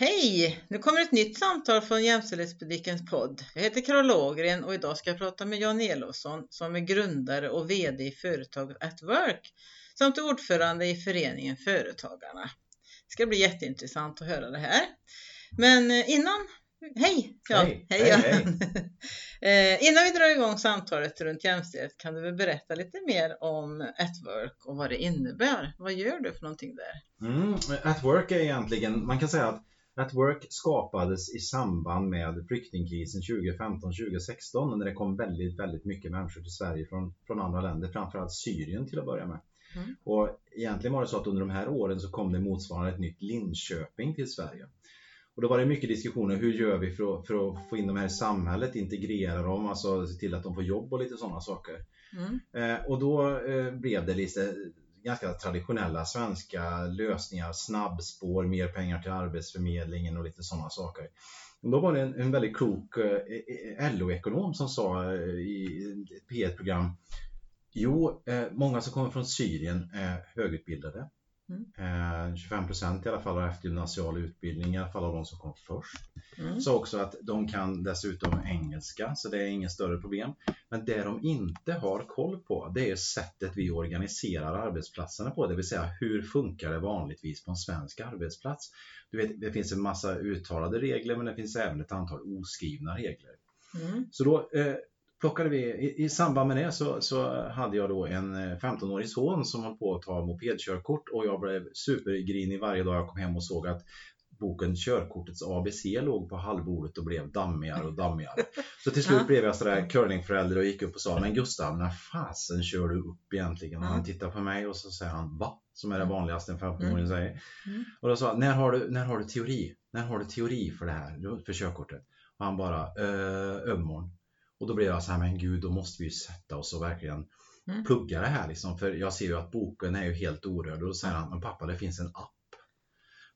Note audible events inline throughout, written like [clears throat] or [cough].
Hej! Nu kommer ett nytt samtal från Jämställdhetsbutikens podd. Jag heter Carola Ågren och idag ska jag prata med Jan Elofsson som är grundare och VD i företaget At Work samt ordförande i föreningen Företagarna. Det ska bli jätteintressant att höra det här. Men eh, innan Hej! Jan. hej, hej, hej, hej. [laughs] Eh, innan vi drar igång samtalet runt jämställdhet kan du väl berätta lite mer om At Work och vad det innebär. Vad gör du för någonting där? Mm, at Work är egentligen, man kan säga att At Work skapades i samband med flyktingkrisen 2015-2016 när det kom väldigt, väldigt mycket människor till Sverige från, från andra länder, framförallt Syrien till att börja med. Mm. Och egentligen var det så att under de här åren så kom det motsvarande ett nytt Linköping till Sverige. Och då var det mycket diskussioner, hur gör vi för att, för att få in de här i samhället, integrera dem, alltså se till att de får jobb och lite sådana saker. Mm. Eh, och då eh, blev det lite ganska traditionella svenska lösningar, snabbspår, mer pengar till Arbetsförmedlingen och lite sådana saker. Då var det en, en väldigt klok eh, eh LO-ekonom som sa eh, i ett P1-program Jo, eh, många som kommer från Syrien är högutbildade. Mm. 25 procent i alla fall har eftergymnasial utbildning, i alla fall av de som kom först. Mm. Så också att de kan dessutom engelska, så det är inget större problem. Men det de inte har koll på, det är sättet vi organiserar arbetsplatserna på, det vill säga hur funkar det vanligtvis på en svensk arbetsplats? Du vet, det finns en massa uttalade regler, men det finns även ett antal oskrivna regler. Mm. Så då eh, plockade vi, i, i samband med det så, så, hade jag då en 15-årig eh, son som höll på att ta mopedkörkort och jag blev supergrinig varje dag jag kom hem och såg att boken Körkortets ABC låg på halvbordet och blev dammigare och dammigare. Så till slut blev jag sådär curlingförälder och gick upp och sa Men Gustav, när fasen kör du upp egentligen? Och han tittar på mig och så säger han Va? Som är det vanligaste en 15-åring mm. säger. Mm. Och då sa jag, när har, du, när har du teori? När har du teori för det här, för körkortet? Och han bara, eh, övermorgon. Och då blev jag så här, men gud, då måste vi ju sätta oss och verkligen mm. plugga det här liksom. För jag ser ju att boken är ju helt orörd. Och då säger han, men pappa, det finns en app.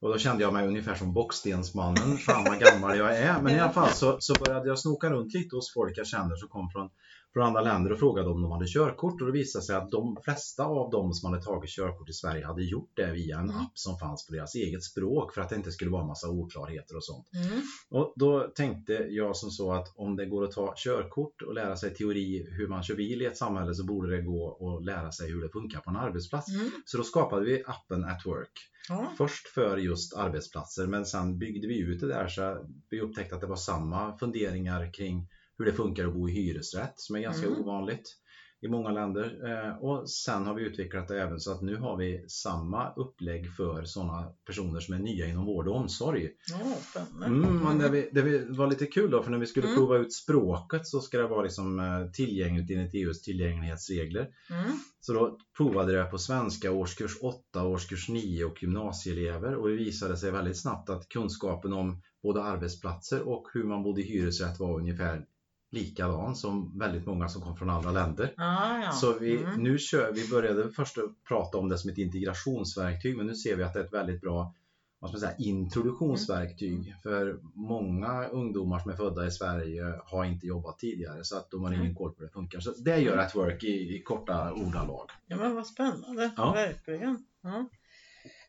Och då kände jag mig ungefär som Bockstensmannen, fan vad gammal jag är. Men i alla fall så, så började jag snoka runt lite hos folk jag kände som kom från från andra länder och frågade om de hade körkort och det visade sig att de flesta av dem som hade tagit körkort i Sverige hade gjort det via en mm. app som fanns på deras eget språk för att det inte skulle vara massa oklarheter och sånt. Mm. Och då tänkte jag som så att om det går att ta körkort och lära sig teori hur man kör bil i ett samhälle så borde det gå att lära sig hur det funkar på en arbetsplats. Mm. Så då skapade vi appen At Work. Först för just arbetsplatser men sen byggde vi ut det där så vi upptäckte att det var samma funderingar kring hur det funkar att bo i hyresrätt som är ganska mm. ovanligt i många länder. Eh, och sen har vi utvecklat det även så att nu har vi samma upplägg för sådana personer som är nya inom vård och omsorg. Oh, mm, men det, det, var lite kul då för när vi skulle mm. prova ut språket så ska det vara liksom eh, tillgängligt enligt EUs tillgänglighetsregler. Mm. Så då provade det på svenska årskurs 8, årskurs 9 och gymnasieelever och det visade sig väldigt snabbt att kunskapen om både arbetsplatser och hur man bodde i hyresrätt var ungefär likadan som väldigt många som kom från andra länder. Ah, ja. Så vi, mm. nu kör, vi började först prata om det som ett integrationsverktyg men nu ser vi att det är ett väldigt bra vad ska man säga, introduktionsverktyg mm. för många ungdomar som är födda i Sverige har inte jobbat tidigare så att de har ingen koll på hur det funkar. Så det gör att work i, i korta ordalag. Ja men vad spännande, ja. verkligen. Ja.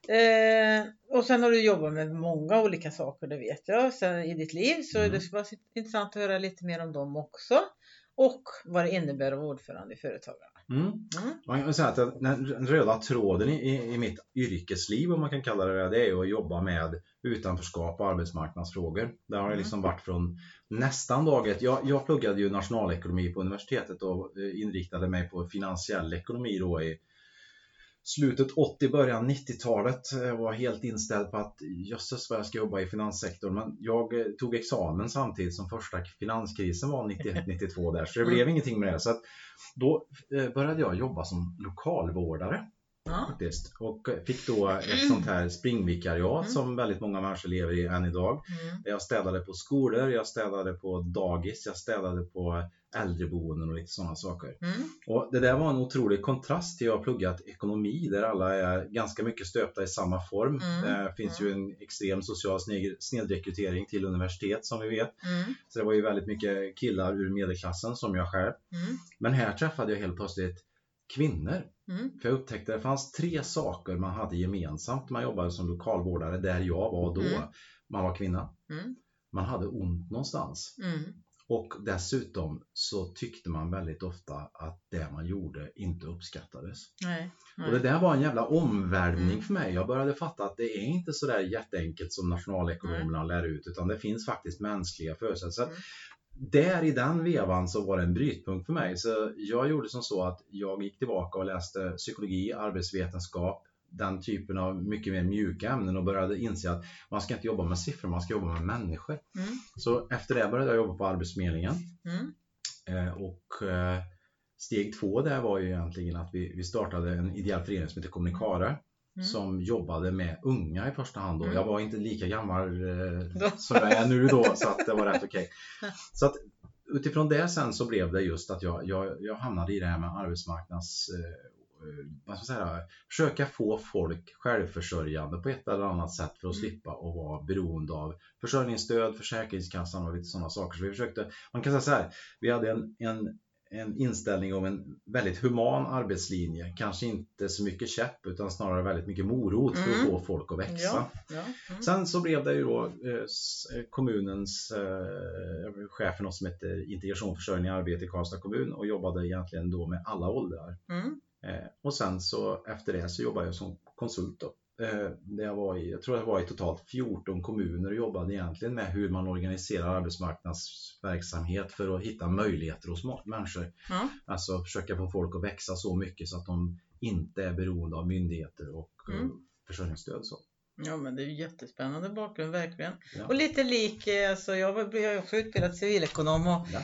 Eh, och sen har du jobbat med många olika saker, det vet jag, sen i ditt liv. Så mm. det skulle vara intressant att höra lite mer om dem också. Och vad det innebär att vara ordförande i Företagarna. Mm. Mm. Man kan säga att den röda tråden i, i mitt yrkesliv, om man kan kalla det det, är att jobba med utanförskap och arbetsmarknadsfrågor. Det har mm. liksom varit från nästan daget. Jag, jag pluggade ju nationalekonomi på universitetet och eh, inriktade mig på finansiell ekonomi då i slutet 80, början 90-talet eh, var helt inställd på att jösses vad jag ska jobba i finanssektorn. Men jag eh, tog examen samtidigt som första finanskrisen var 91-92 [laughs] där, så det blev mm. ingenting med det. Så då eh, började jag jobba som lokalvårdare. Ja. Faktiskt. Och fick då ett sånt här springvikariat mm. som väldigt många människor lever i än idag. Mm. Jag städade på skolor, jag städade på dagis, jag städade på äldreboenden och lite sådana saker. Mm. Och det där var en otrolig kontrast till att jag pluggat ekonomi där alla är ganska mycket stöpta i samma form. Mm. Det finns ju mm. en extrem social snedrekrytering till universitet som vi vet. Mm. Så det var ju väldigt mycket killar ur medelklassen som jag själv. Mm. Men här träffade jag helt plötsligt kvinnor. Mm. För jag upptäckte att det fanns tre saker man hade gemensamt när man jobbade som lokalvårdare där jag var då. Mm. man var kvinna, Mm. man hade ont någonstans Mm. och dessutom så tyckte man väldigt ofta att det man gjorde inte uppskattades. Nej. Och det där var en jävla omvälvning Mm. för mig. Jag började fatta att det är inte så där jätteenkelt som nationalekonomerna lär ut utan det finns faktiskt mänskliga förutsättningar. Mm. Där i den vevan så var det en brytpunkt för mig. Så jag gjorde som så att jag gick tillbaka och läste psykologi, arbetsvetenskap, den typen av mycket mer mjuka ämnen och började inse att man ska inte jobba med siffror, man ska jobba med människor. Mm. Så efter det började jag jobba på Arbetsförmedlingen Mm. Eh, Och eh, steg två där var ju egentligen att vi, vi startade en ideell förening som heter Kommunikare Mm. som jobbade med unga i första hand. Då. Mm. Jag var inte lika gammal eh, som jag är nu då [laughs] så att det var rätt okej. Så att utifrån det sen så blev det just att jag, jag, jag hamnade i det här med arbetsmarknads eh, eh, vad ska jag säga, försöka få folk självförsörjande på ett eller annat sätt för att Mm. slippa att vara beroende av försörjningsstöd, Försäkringskassan och lite sådana saker. Så vi försökte, man kan säga så här, vi hade en, en, en inställning om en väldigt human arbetslinje, kanske inte så mycket käpp utan snarare väldigt mycket morot för att Mm. få folk att växa. Ja. ja. Mm. Sen så blev det ju då eh, eh, kommunens eh, chef för något som heter integration, försörjning och arbete i Karlstad kommun och jobbade egentligen då med alla åldrar. Mm. Eh, och sen så efter det så jobbade jag som konsult då. Eh, där jag, var i, jag tror jag var i totalt 14 kommuner och jobbade egentligen med hur man organiserar arbetsmarknadsverksamhet för att hitta möjligheter hos människor. Ja. Alltså försöka få folk att växa så mycket så att de inte är beroende av myndigheter och eh, Mm. försörjningsstöd. Så. ja, men det är ju jättespännande bakgrund verkligen. Ja. Och lite lik, eh, alltså jag är också utbildad civilekonom och Ja.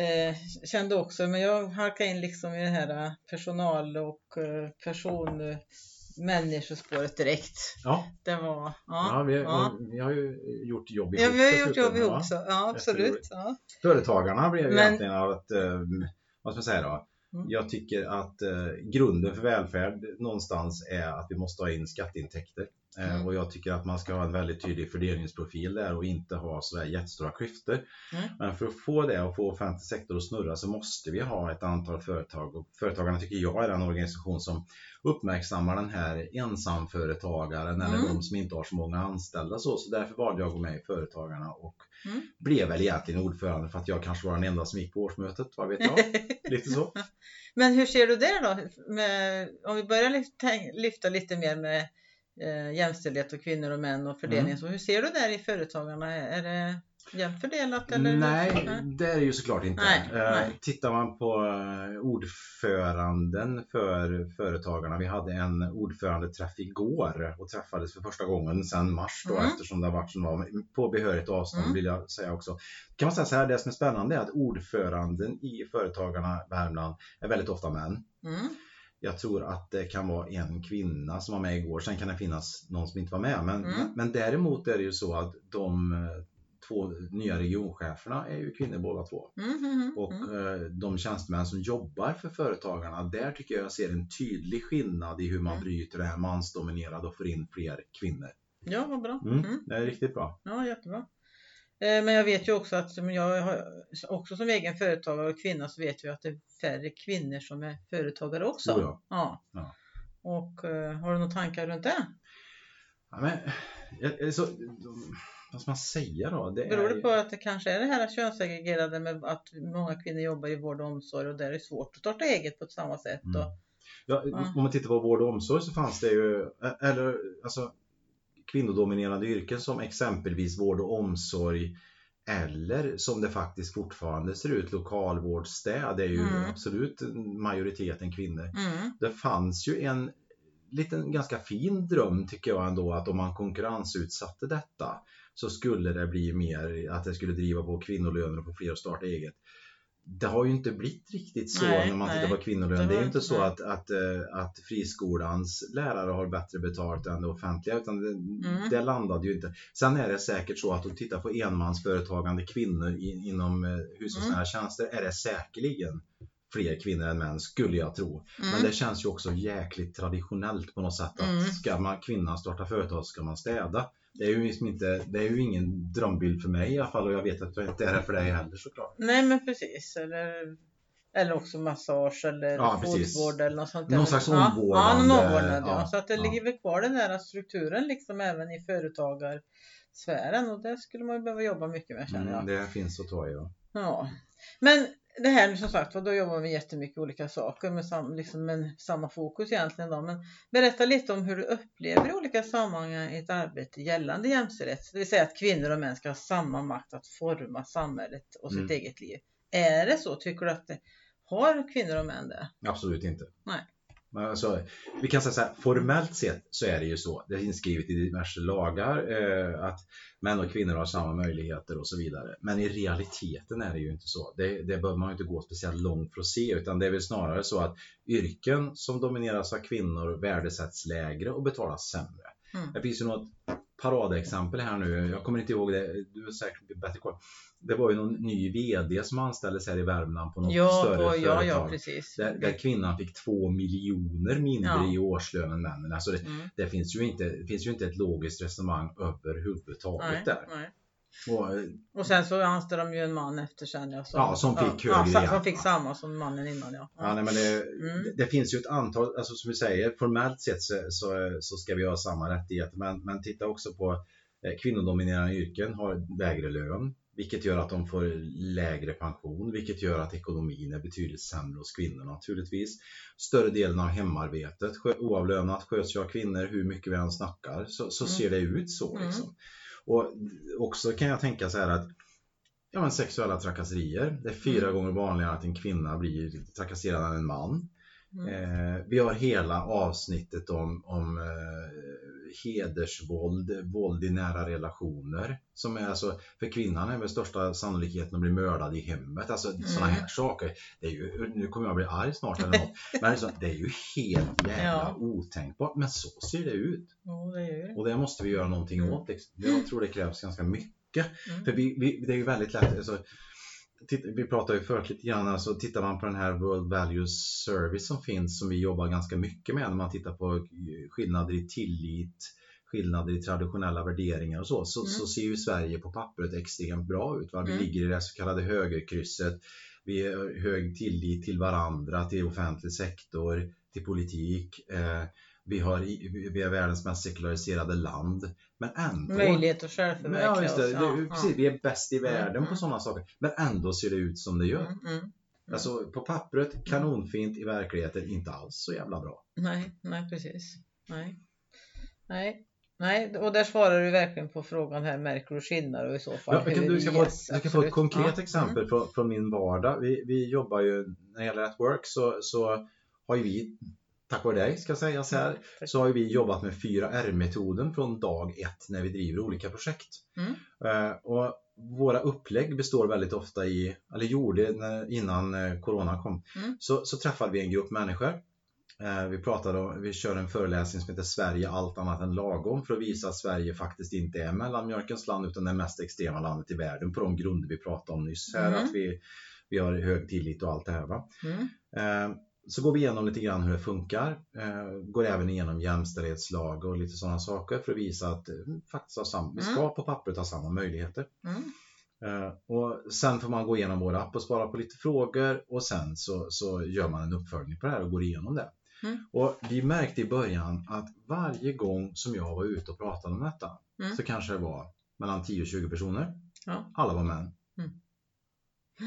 eh, kände också, men jag halkade in liksom i det här eh, personal och eh, person eh, människospåret direkt. Ja, Det var, ja. ja, vi, ja. vi har ju gjort jobb Ja, ihop vi har gjort jobb ihop va? så. Ja, absolut. Ja. Företagarna blev ju Men- egentligen av att, eh, vad ska man säga då? Mm. Jag tycker att eh, grunden för välfärd någonstans är att vi måste ha in skatteintäkter. Eh, Mm. Och jag tycker att man ska ha en väldigt tydlig fördelningsprofil där och inte ha sådär jättestora klyftor. Mm. Men för att få det och få offentlig sektor att snurra så måste vi ha ett antal företag. Och företagarna tycker jag är den organisation som uppmärksammar den här ensamföretagaren eller Mm. de som inte har så många anställda. Så, så därför valde jag att gå med i Företagarna och Mm. blev väl egentligen ordförande för att jag kanske var den enda som gick på årsmötet, vad vet jag. [laughs] Lite så. Men hur ser du det då? Med, om vi börjar lyfta lite mer med eh, jämställdhet och kvinnor och män och fördelning. Mm. Så hur ser du där i företagarna? Är det jämnt fördelat? Eller? Nej, det är det ju såklart inte. Nej, Eh, nej. Tittar man på eh, ordföranden för företagarna. Vi hade en ordförandeträff igår och träffades för första gången sedan mars då Mm. eftersom det har varit som var. På behörigt avstånd Mm. vill jag säga också. Kan man säga så här, det som är spännande är att ordföranden i Företagarna Värmland är väldigt ofta män. Mm. Jag tror att det kan vara en kvinna som var med igår, sen kan det finnas någon som inte var med. Men, Mm. men däremot är det ju så att de eh, två nya regioncheferna är ju kvinnor båda två. Mm, mm, mm, Och mm. eh, de tjänstemän som jobbar för företagarna, där tycker jag jag ser en tydlig skillnad i hur man Mm. bryter det här mansdominerade och får in fler kvinnor. Ja, vad bra. Mm. Det är riktigt bra. Ja, jättebra. Eh, Men jag vet ju också att jag har, också som egen företagare och kvinna så vet jag att det färre kvinnor som är företagare också. Oh ja. Ja. Ja. Och eh, har du några tankar runt det? Ja, men, eh, så, vad ska man säga då? Det Beror det på att det kanske är det här könssegregerade med att många kvinnor jobbar i vård och omsorg och där är det svårt att starta eget på ett samma sätt? Mm. Och, Ja, Ja. Om man tittar på vård och omsorg så fanns det ju, eller alltså kvinnodominerade yrken som exempelvis vård och omsorg eller som det faktiskt fortfarande ser ut, lokalvård, städ är ju Mm. absolut majoriteten kvinnor. mm, Det fanns ju en liten ganska fin dröm tycker jag ändå att om man konkurrensutsatte detta så skulle det bli mer att det skulle driva på kvinnolöner och få fler att starta eget. Det har ju inte blivit riktigt så Nej, när man nej. tittar på kvinnolön. Det Det är ju inte så nej. att, att, eh, att friskolans lärare har bättre betalt än det offentliga utan det, Mm. det landade ju inte. Sen är det säkert så att om du tittar på enmansföretagande kvinnor i, inom eh, hushållsnära Mm. tjänster är det säkerligen fler kvinnor än män skulle jag tro. Men mm, det känns ju också jäkligt traditionellt på något sätt att Mm. ska man kvinnan starta företag ska man städa. Det är ju liksom inte, det är ju ingen drömbild för mig i alla fall och jag vet att det inte är det för dig heller såklart. Nej men precis. Eller, eller också massage eller Ja, fotvård eller något sånt Någon slags Ja, Ja, omvårdnad, ja. ja, Så att det ja. ligger väl kvar den där strukturen liksom även i företagar sfären och det skulle man ju behöva jobba mycket med känner jag. Mm, det finns att ta i. Ja. Ja. Men det här nu som sagt då jobbar vi jättemycket olika saker med, sam, liksom med samma fokus egentligen då. Men berätta lite om hur du upplever olika sammanhang i ett arbete gällande jämställdhet. Det vill säga att kvinnor och män ska ha samma makt att forma samhället och sitt Mm. eget liv. Är det så? Tycker du att det har kvinnor och män det? Absolut inte. Nej. Men alltså, vi kan säga så här, formellt sett så är det ju så. Det är inskrivet i diverse lagar eh, att män och kvinnor har samma möjligheter och så vidare. Men i realiteten är det ju inte så. Det, det behöver man ju inte gå speciellt långt för att se utan det är väl snarare så att yrken som domineras av kvinnor värdesätts lägre och betalas sämre. Mm. Det finns ju något paradexempel här nu. Jag kommer inte ihåg det. Du är säkert bättre koll. Det var ju någon ny VD som anställdes här i Värmland på något Ja, större på, ja, företag. ja. Där, där kvinnan fick två miljoner mindre i årslön än männen. Alltså det, Mm. det, finns ju inte, finns ju inte ett logiskt resonemang överhuvudtaget Nej, där. nej. Och, eh, Och sen så anställde de ju en man efter sen. Ja, som, Ja, som fick ja, högre ja, som fick samma som mannen innan ja. ja, nej, men det, Mm. det, finns ju ett antal, alltså som vi säger, formellt sett så, så, så ska vi ha samma rättigheter. Men, men titta också på eh, kvinnodominerade yrken har lägre lön. Vilket gör att de får lägre pension, vilket gör att ekonomin är betydligt sämre hos kvinnorna naturligtvis. Större delen av hemarbetet, oavlönat, sköts ju av kvinnor hur mycket vi än snackar. Så, så Mm. ser det ut så. Mm. Liksom. Och också kan jag tänka så här att ja, men sexuella trakasserier, det är fyra Mm. gånger vanligare att en kvinna blir trakasserad än en man. Mm. Eh, vi har hela avsnittet om, om eh, hedersvåld, våld i nära relationer. Som är alltså, för kvinnan är med största sannolikheten att bli mördad i hemmet. Alltså Mm. sådana här saker. Det är ju, nu kommer jag bli arg snart eller något. [laughs] Men alltså, det är ju helt jävla Ja. otänkbart. Men så ser det ut. Jo, det det. Och det måste vi göra någonting Mm. åt. Liksom. Jag tror det krävs ganska mycket. Mm. För vi, vi, det är ju väldigt lätt. Alltså, vi pratade ju förut lite grann, alltså, tittar man på den här World Values Service som finns som vi jobbar ganska mycket med när man tittar på skillnader i tillit, skillnader i traditionella värderingar och så, så, Mm. så ser ju Sverige på pappret extremt bra ut. Va? Vi Mm. ligger i det så kallade högerkrysset. Vi har hög tillit till varandra, till offentlig sektor, till politik. Eh, vi, har, vi är världens mest sekulariserade land. Men ändå Möjlighet att självförverkliga Ja, just det. oss. det Ja, precis, vi är bäst i Mm, världen på mm. sådana saker. Men ändå ser det ut som det gör. Mm, mm. Alltså på pappret kanonfint, i verkligheten inte alls så jävla bra. Nej, nej precis. Nej. Nej. Nej, och där svarar du verkligen på frågan här, märker du skillnader och i så fall Ja, kan, du ska få, ett, Yes, du ska få ett konkret Ja, exempel mm. från, från min vardag. Vi, vi jobbar ju, när det gäller at work så, så har vi, tack vare dig ska sägas här, Tack. så har vi jobbat med 4R-metoden från dag ett när vi driver olika projekt. Mm. Eh, och våra upplägg består väldigt ofta i, eller gjorde när, innan eh, Corona kom, Mm. så, så träffade vi en grupp människor. Eh, vi pratade om, vi kör en föreläsning som heter Sverige allt annat än lagom för att visa att Sverige faktiskt inte är mellanmjölkens land utan det mest extrema landet i världen på de grunder vi pratade om nyss här. Mm. Att vi, vi har hög tillit och allt det här. Va? Mm. Eh, så går vi igenom lite grann hur det funkar. Eh, går även igenom jämställdhetslag och lite sådana saker för att visa att eh, faktiskt samma, vi ska på pappret ha samma möjligheter. Mm. Eh, och sen får man gå igenom vår app och svara på lite frågor och sen så, så gör man en uppföljning på det här och går igenom det. Mm. Och vi märkte i början att varje gång som jag var ute och pratade om detta Mm. så kanske det var mellan 10 och 20 personer. Ja. Alla var män. Mm.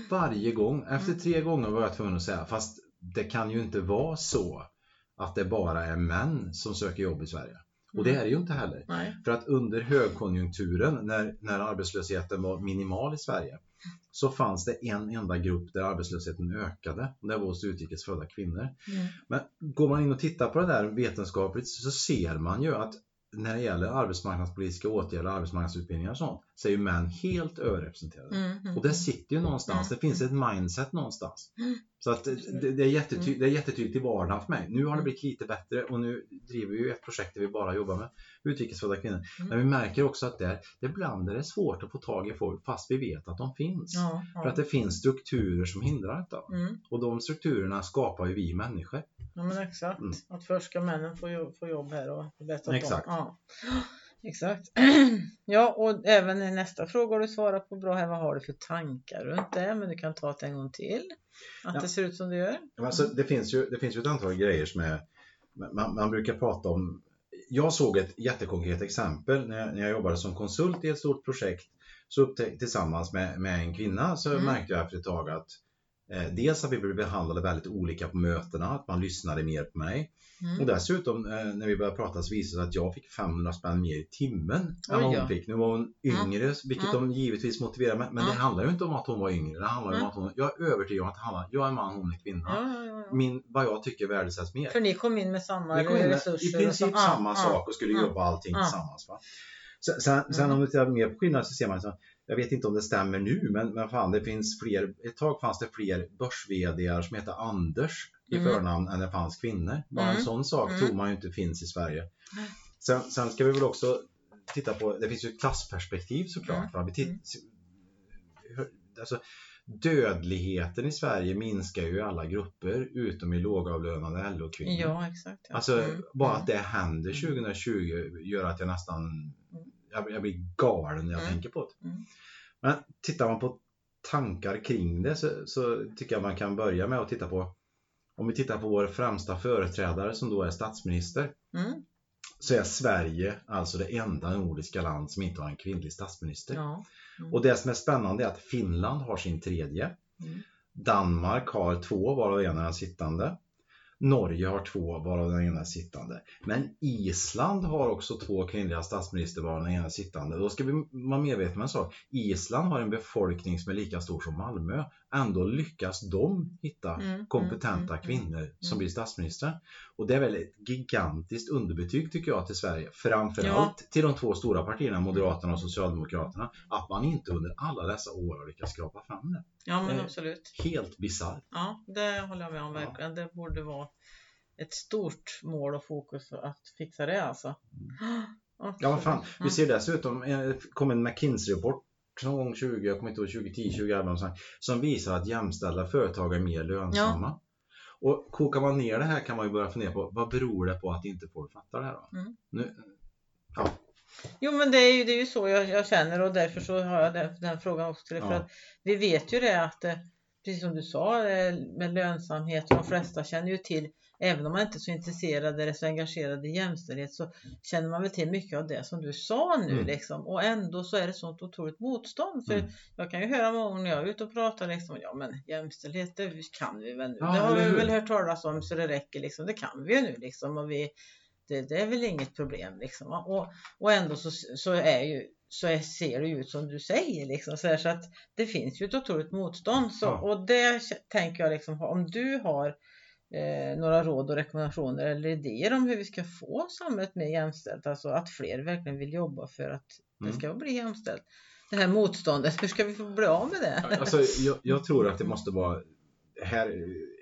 Varje gång. Efter Mm. tre gånger var jag tvungen att säga fast det kan ju inte vara så att det bara är män som söker jobb i Sverige. Och det är det ju inte heller. Nej. För att under högkonjunkturen när, när arbetslösheten var minimal i Sverige så fanns det en enda grupp där arbetslösheten ökade och det var hos utrikes födda kvinnor. Mm. Men går man in och tittar på det där vetenskapligt så ser man ju att när det gäller arbetsmarknadspolitiska åtgärder, arbetsmarknadsutbildningar och sånt så är ju män helt överrepresenterade. Mm. Mm. Och det sitter ju någonstans, det finns ett mindset någonstans. Mm. Så att det, det, är jättety, det är jättetydligt i vardagen för mig. Nu har det blivit lite bättre och nu driver vi ju ett projekt där vi bara jobbar med utrikesfödda kvinnor. Mm. Men vi märker också att det, det ibland är det svårt att få tag i folk fast vi vet att de finns. Ja, ja. För att det finns strukturer som hindrar detta. Mm. Och de strukturerna skapar ju vi människor. Ja men exakt. Mm. Att först ska männen få jobb, få jobb här och förbättra dem. Exakt. Ja. Exakt. [clears throat] Ja och även nästa fråga har du svarat på bra här. Vad har du för tankar runt det? Men du kan ta det en gång till. Att Ja. det ser ut som det gör. Alltså, det, finns ju, det finns ju ett antal grejer som är man, man brukar prata om jag såg ett jättekonkret exempel när jag, när jag jobbade som konsult i ett stort projekt så upptäckte tillsammans med, med en kvinna så Mm. märkte jag efter ett tag att dels att vi blev behandlade väldigt olika på mötena, att man lyssnade mer på mig. Mm. Och dessutom eh, när vi började prata så visade det sig att jag fick 500 spänn mer i timmen än vad hon fick. Nu var hon yngre, vilket Mm. de givetvis motiverar mig. Men Mm. det handlar ju inte om att hon var yngre. Det handlar om Mm. att hon, jag är övertygad om att han, jag är man, hon är kvinna. Min, vad jag tycker värdesätts mer. För ni kom in med samma Vi kom in med resurser? i princip och så- samma sak och skulle jobba allting tillsammans. Va? Sen, sen, sen Mm. om vi tittar mer på skillnader så ser man så jag vet inte om det stämmer nu, men, men fan det finns fler, ett tag fanns det fler börs som hette Anders i Mm. förnamn än det fanns kvinnor. Bara Mm. en sån sak Mm. tror man ju inte finns i Sverige. Sen, sen ska vi väl också titta på, det finns ju ett klassperspektiv såklart. Mm. Vi titt, Mm. alltså, dödligheten i Sverige minskar ju i alla grupper utom i lågavlönade LO-kvinnor. Ja, exakt. Ja. Alltså Mm, bara mm. att det händer 2020 gör att jag nästan jag, jag blir galen när jag Mm. tänker på det. Mm. Men tittar man på tankar kring det så, så tycker jag man kan börja med att titta på om vi tittar på vår främsta företrädare som då är statsminister Mm. så är Sverige alltså det enda nordiska land som inte har en kvinnlig statsminister. Ja. Och det som är spännande är att Finland har sin tredje. Mm. Danmark har två varav en är sittande. Norge har två varav den ena är sittande. Men Island har också två kvinnliga statsminister varav den ena är sittande. Då ska vi vara medvetna om en sak. Island har en befolkning som är lika stor som Malmö. Ändå lyckas de hitta Mm, kompetenta mm, mm, kvinnor som mm. blir statsministrar. Och det är väl ett gigantiskt underbetyg tycker jag till Sverige. Framförallt till de två stora partierna, Moderaterna och Socialdemokraterna. Att man inte under alla dessa år har lyckats skrapa fram det. ja, men Eh, absolut. Helt bisarrt. Ja, det håller jag med om Ja. verkligen. Det borde vara ett stort mål och fokus att fixa det alltså. Ja, vad fan. Vi Mm. ser dessutom, eh, kom en McKinsey-rapport någon gång 20, jag kommer inte ihåg, 2010, 2011 och sånt, som visar att jämställda företag är mer lönsamma. Och kokar man ner det här kan man ju börja fundera på vad beror det på att inte folk fattar det här då? Mm. Nu, ja, Jo men det är ju, det är ju så jag, jag känner och därför så har jag den, den frågan också till dig. För Ja. att vi vet ju det att, eh, precis som du sa, eh, med lönsamhet, de flesta känner ju till, även om man inte är så intresserad eller så engagerad i jämställdhet så känner man väl till mycket av det som du sa nu Mm. liksom. Och ändå så är det sånt otroligt motstånd. För Mm. jag kan ju höra många gånger när jag är ute och pratar liksom, ja men jämställdhet det kan vi väl nu. Ja, det har vi väl hört talas om så det räcker liksom. Det kan vi ju nu liksom. Och vi, det, det är väl inget problem liksom. Och, och ändå så, så, är ju, så är, ser det ut som du säger. Liksom, så, här, så att det finns ju ett otroligt motstånd. Så, Ja. Och det tänker jag, liksom, om du har eh, några råd och rekommendationer eller idéer om hur vi ska få samhället mer jämställt. Alltså att fler verkligen vill jobba för att det Mm. ska bli jämställt. Det här motståndet, hur ska vi få bli av med det? Alltså, jag, jag tror att det måste vara här,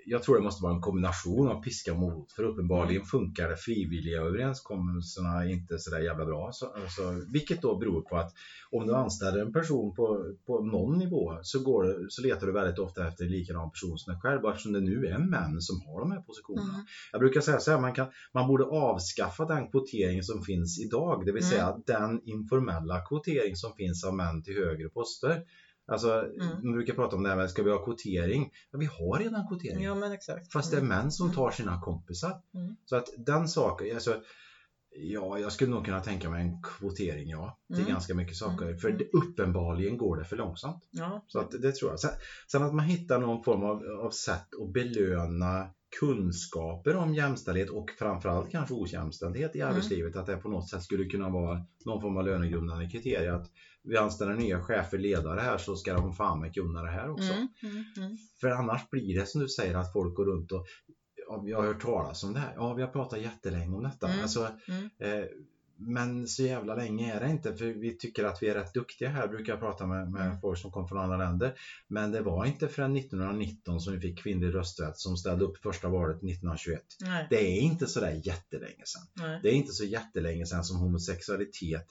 jag tror det måste vara en kombination av piska och morot för uppenbarligen Mm. funkar det frivilliga överenskommelserna inte sådär jävla bra. Så, alltså, vilket då beror på att om du anställer en person på, på någon nivå så, går så letar du väldigt ofta efter en likadan person som dig själv eftersom det nu är män som har de här positionerna. Mm. Jag brukar säga så här, man, kan, man borde avskaffa den kvotering som finns idag, det vill Mm. säga den informella kvotering som finns av män till högre poster. Alltså, Mm. man brukar prata om det här med, ska vi ha kvotering? Ja, vi har redan kvotering. Ja men exakt. Fast det är Mm. män som Mm. tar sina kompisar. Mm. Så att den saken, alltså, ja, jag skulle nog kunna tänka mig en kvotering, ja, till Mm. ganska mycket saker. Mm. För det, uppenbarligen går det för långsamt. Ja. Så att det tror jag. Sen, sen att man hittar någon form av, av sätt att belöna kunskaper om jämställdhet och framförallt kanske ojämställdhet i Mm. arbetslivet. Att det på något sätt skulle kunna vara någon form av lönegrundande kriterier. Att vi anställer nya chefer, ledare här så ska de fan med kunna det här också. Mm. Mm. Mm. För annars blir det som du säger att folk går runt och ja, vi har hört talas om det här. Ja, vi har pratat jättelänge om detta. Mm. Alltså, Mm. eh, men så jävla länge är det inte för vi tycker att vi är rätt duktiga här brukar jag prata med, med Mm. folk som kom från andra länder. Men det var inte förrän 1919 som vi fick kvinnlig rösträtt som ställde upp första valet 1921. Nej. Det är inte sådär jättelänge sedan. Nej. Det är inte så jättelänge sedan som homosexualitet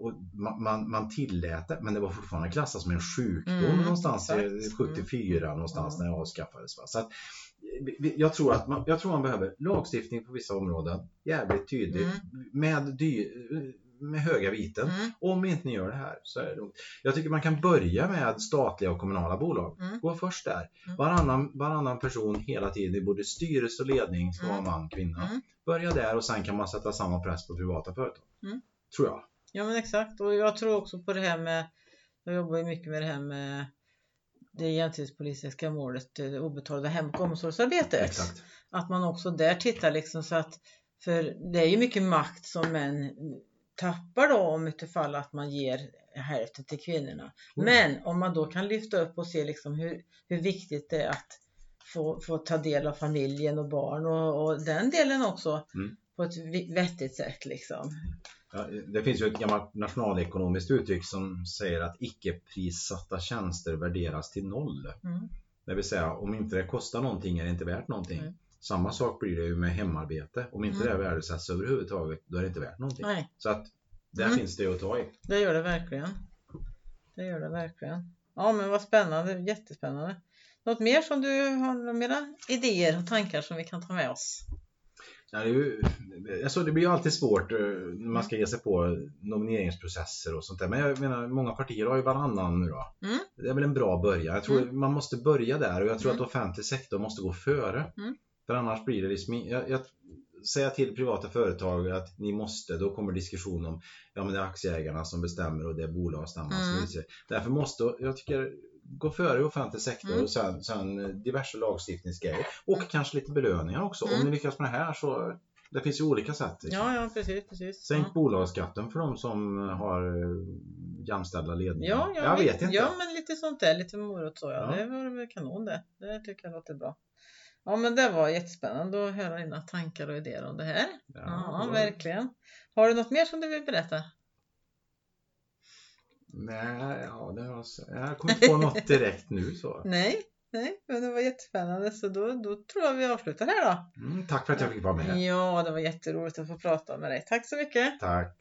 och man, man, man tillät det, men det var fortfarande klassat som en sjukdom Mm, någonstans exakt. 74 någonstans Mm. när det avskaffades. Va? Så att, jag, tror att man, jag tror man behöver lagstiftning på vissa områden, jävligt tydligt, Mm. med dy, med höga viten. Mm. Om inte ni gör det här så är det lugnt. Jag tycker man kan börja med statliga och kommunala bolag. Mm. Gå först där. Mm. Varannan, varannan person hela tiden i både styrelse och ledning ska vara Mm. man, kvinna. Mm. Börja där och sen kan man sätta samma press på privata företag. Tror jag. Ja men exakt och jag tror också på det här med, jag jobbar ju mycket med det här med det jämställdhetspolitiska målet, det obetalda hem och omsorgsarbetet. Exakt. Att man också där tittar liksom så att, för det är ju mycket makt som män tappar då om utifall att man ger hälften till kvinnorna. Mm. Men om man då kan lyfta upp och se liksom hur, hur viktigt det är att få, få ta del av familjen och barn och, och den delen också Mm. på ett vettigt sätt liksom. Ja, det finns ju ett gammalt nationalekonomiskt uttryck som säger att icke-prissatta tjänster värderas till noll. Mm. Det vill säga om inte det kostar någonting är det inte värt någonting. Mm. Samma sak blir det ju med hemarbete. Om inte Mm. det värdesätts överhuvudtaget då är det inte värt någonting. Nej, Så att där Mm. finns det att ta i. det gör det verkligen. Det gör det verkligen. Ja men vad spännande, jättespännande. Något mer som du har några idéer och tankar som vi kan ta med oss? Ja, det, ju, alltså det blir ju alltid svårt eh, när man ska ge sig på nomineringsprocesser och sånt där. Men jag menar, många partier har ju varannan nu då. Mm. Det är väl en bra början. Jag tror man måste börja där och jag tror Mm. att offentlig sektor måste gå före. Mm. För annars blir det liksom, jag, jag, säga till privata företag att ni måste, då kommer diskussion om ja men det är aktieägarna som bestämmer och det är bolagsstämman som Mm. utser. Därför måste, jag tycker, gå före i offentlig sektor Mm. och sen, sen diverse lagstiftningsgrejer. Och Mm. kanske lite belöningar också. Mm. Om ni lyckas med det här så det finns ju olika sätt. Liksom. Ja, ja precis, precis. Sänk ja. bolagsskatten för de som har jämställda ledningar. Ja, ja, jag lite, vet inte. Ja, men lite sånt där, lite morot så ja. Ja. Det var väl kanon det. Det tycker jag låter bra. Ja, men det var jättespännande att höra dina tankar och idéer om det här. Ja, Ja, verkligen. Har du något mer som du vill berätta? Nej, ja, det var, så- jag kommer inte på något direkt nu så. [laughs] Nej, nej, men det var jättespännande så då, då tror jag vi avslutar här då. Mm, tack för att jag fick vara med. Ja, det var jätteroligt att få prata med dig. Tack så mycket. Tack.